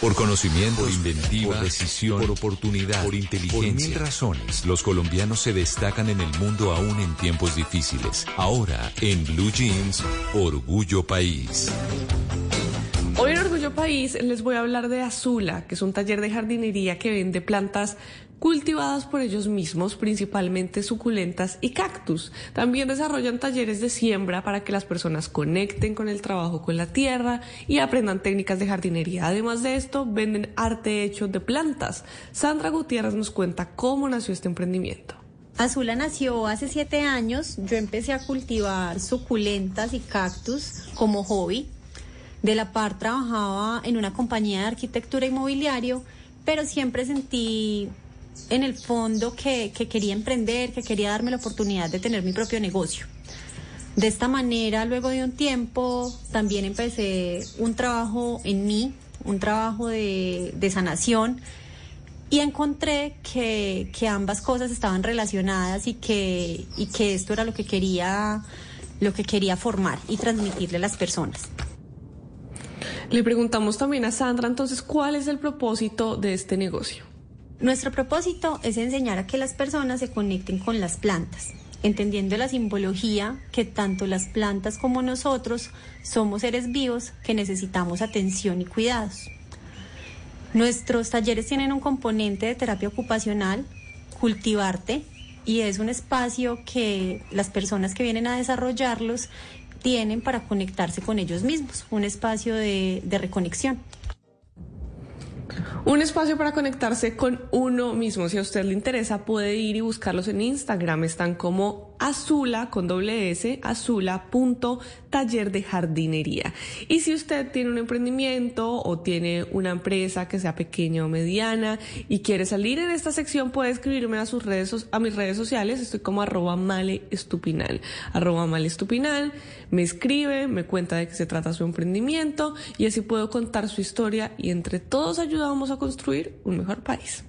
Por conocimiento, por inventiva, por decisión, por oportunidad, por inteligencia. Por mil razones, los colombianos se destacan en el mundo aún en tiempos difíciles. Ahora, en Blue Jeans, Orgullo País. Orgullo País les voy a hablar de Azula, que es un taller de jardinería que vende plantas cultivadas por ellos mismos, principalmente suculentas y cactus. También desarrollan talleres de siembra para que las personas conecten con el trabajo con la tierra y aprendan técnicas de jardinería. Además de esto, venden arte hecho de plantas. Sandra Gutiérrez nos cuenta cómo nació este emprendimiento. Azula nació hace siete años. Yo empecé a cultivar suculentas y cactus como hobby. De la par trabajaba en una compañía de arquitectura inmobiliario, pero siempre sentí en el fondo que, quería emprender, que quería darme la oportunidad de tener mi propio negocio. De esta manera, luego de un tiempo, también empecé un trabajo en mí, un trabajo de, sanación, y encontré que, ambas cosas estaban relacionadas y que, y que esto era lo que quería, lo que quería formar y transmitirle a las personas. Le preguntamos también a Sandra, entonces, ¿cuál es el propósito de este negocio? Nuestro propósito es enseñar a que las personas se conecten con las plantas, entendiendo la simbología que tanto las plantas como nosotros somos seres vivos que necesitamos atención y cuidados. Nuestros talleres tienen un componente de terapia ocupacional, cultivarte, y es un espacio que las personas que vienen a desarrollarlos tienen para conectarse con ellos mismos, un espacio de, reconexión. Un espacio para conectarse con uno mismo. Si a usted le interesa, puede ir y buscarlos en Instagram. Están como Azula con doble S, taller de jardinería. Y si usted tiene un emprendimiento o tiene una empresa que sea pequeña o mediana y quiere salir en esta sección, puede escribirme a sus redes, a mis redes sociales. Estoy como arroba estupinal. Arroba estupinal. Me escribe, me cuenta de qué se trata su emprendimiento y así puedo contar su historia y entre todos ayudamos a construir un mejor país.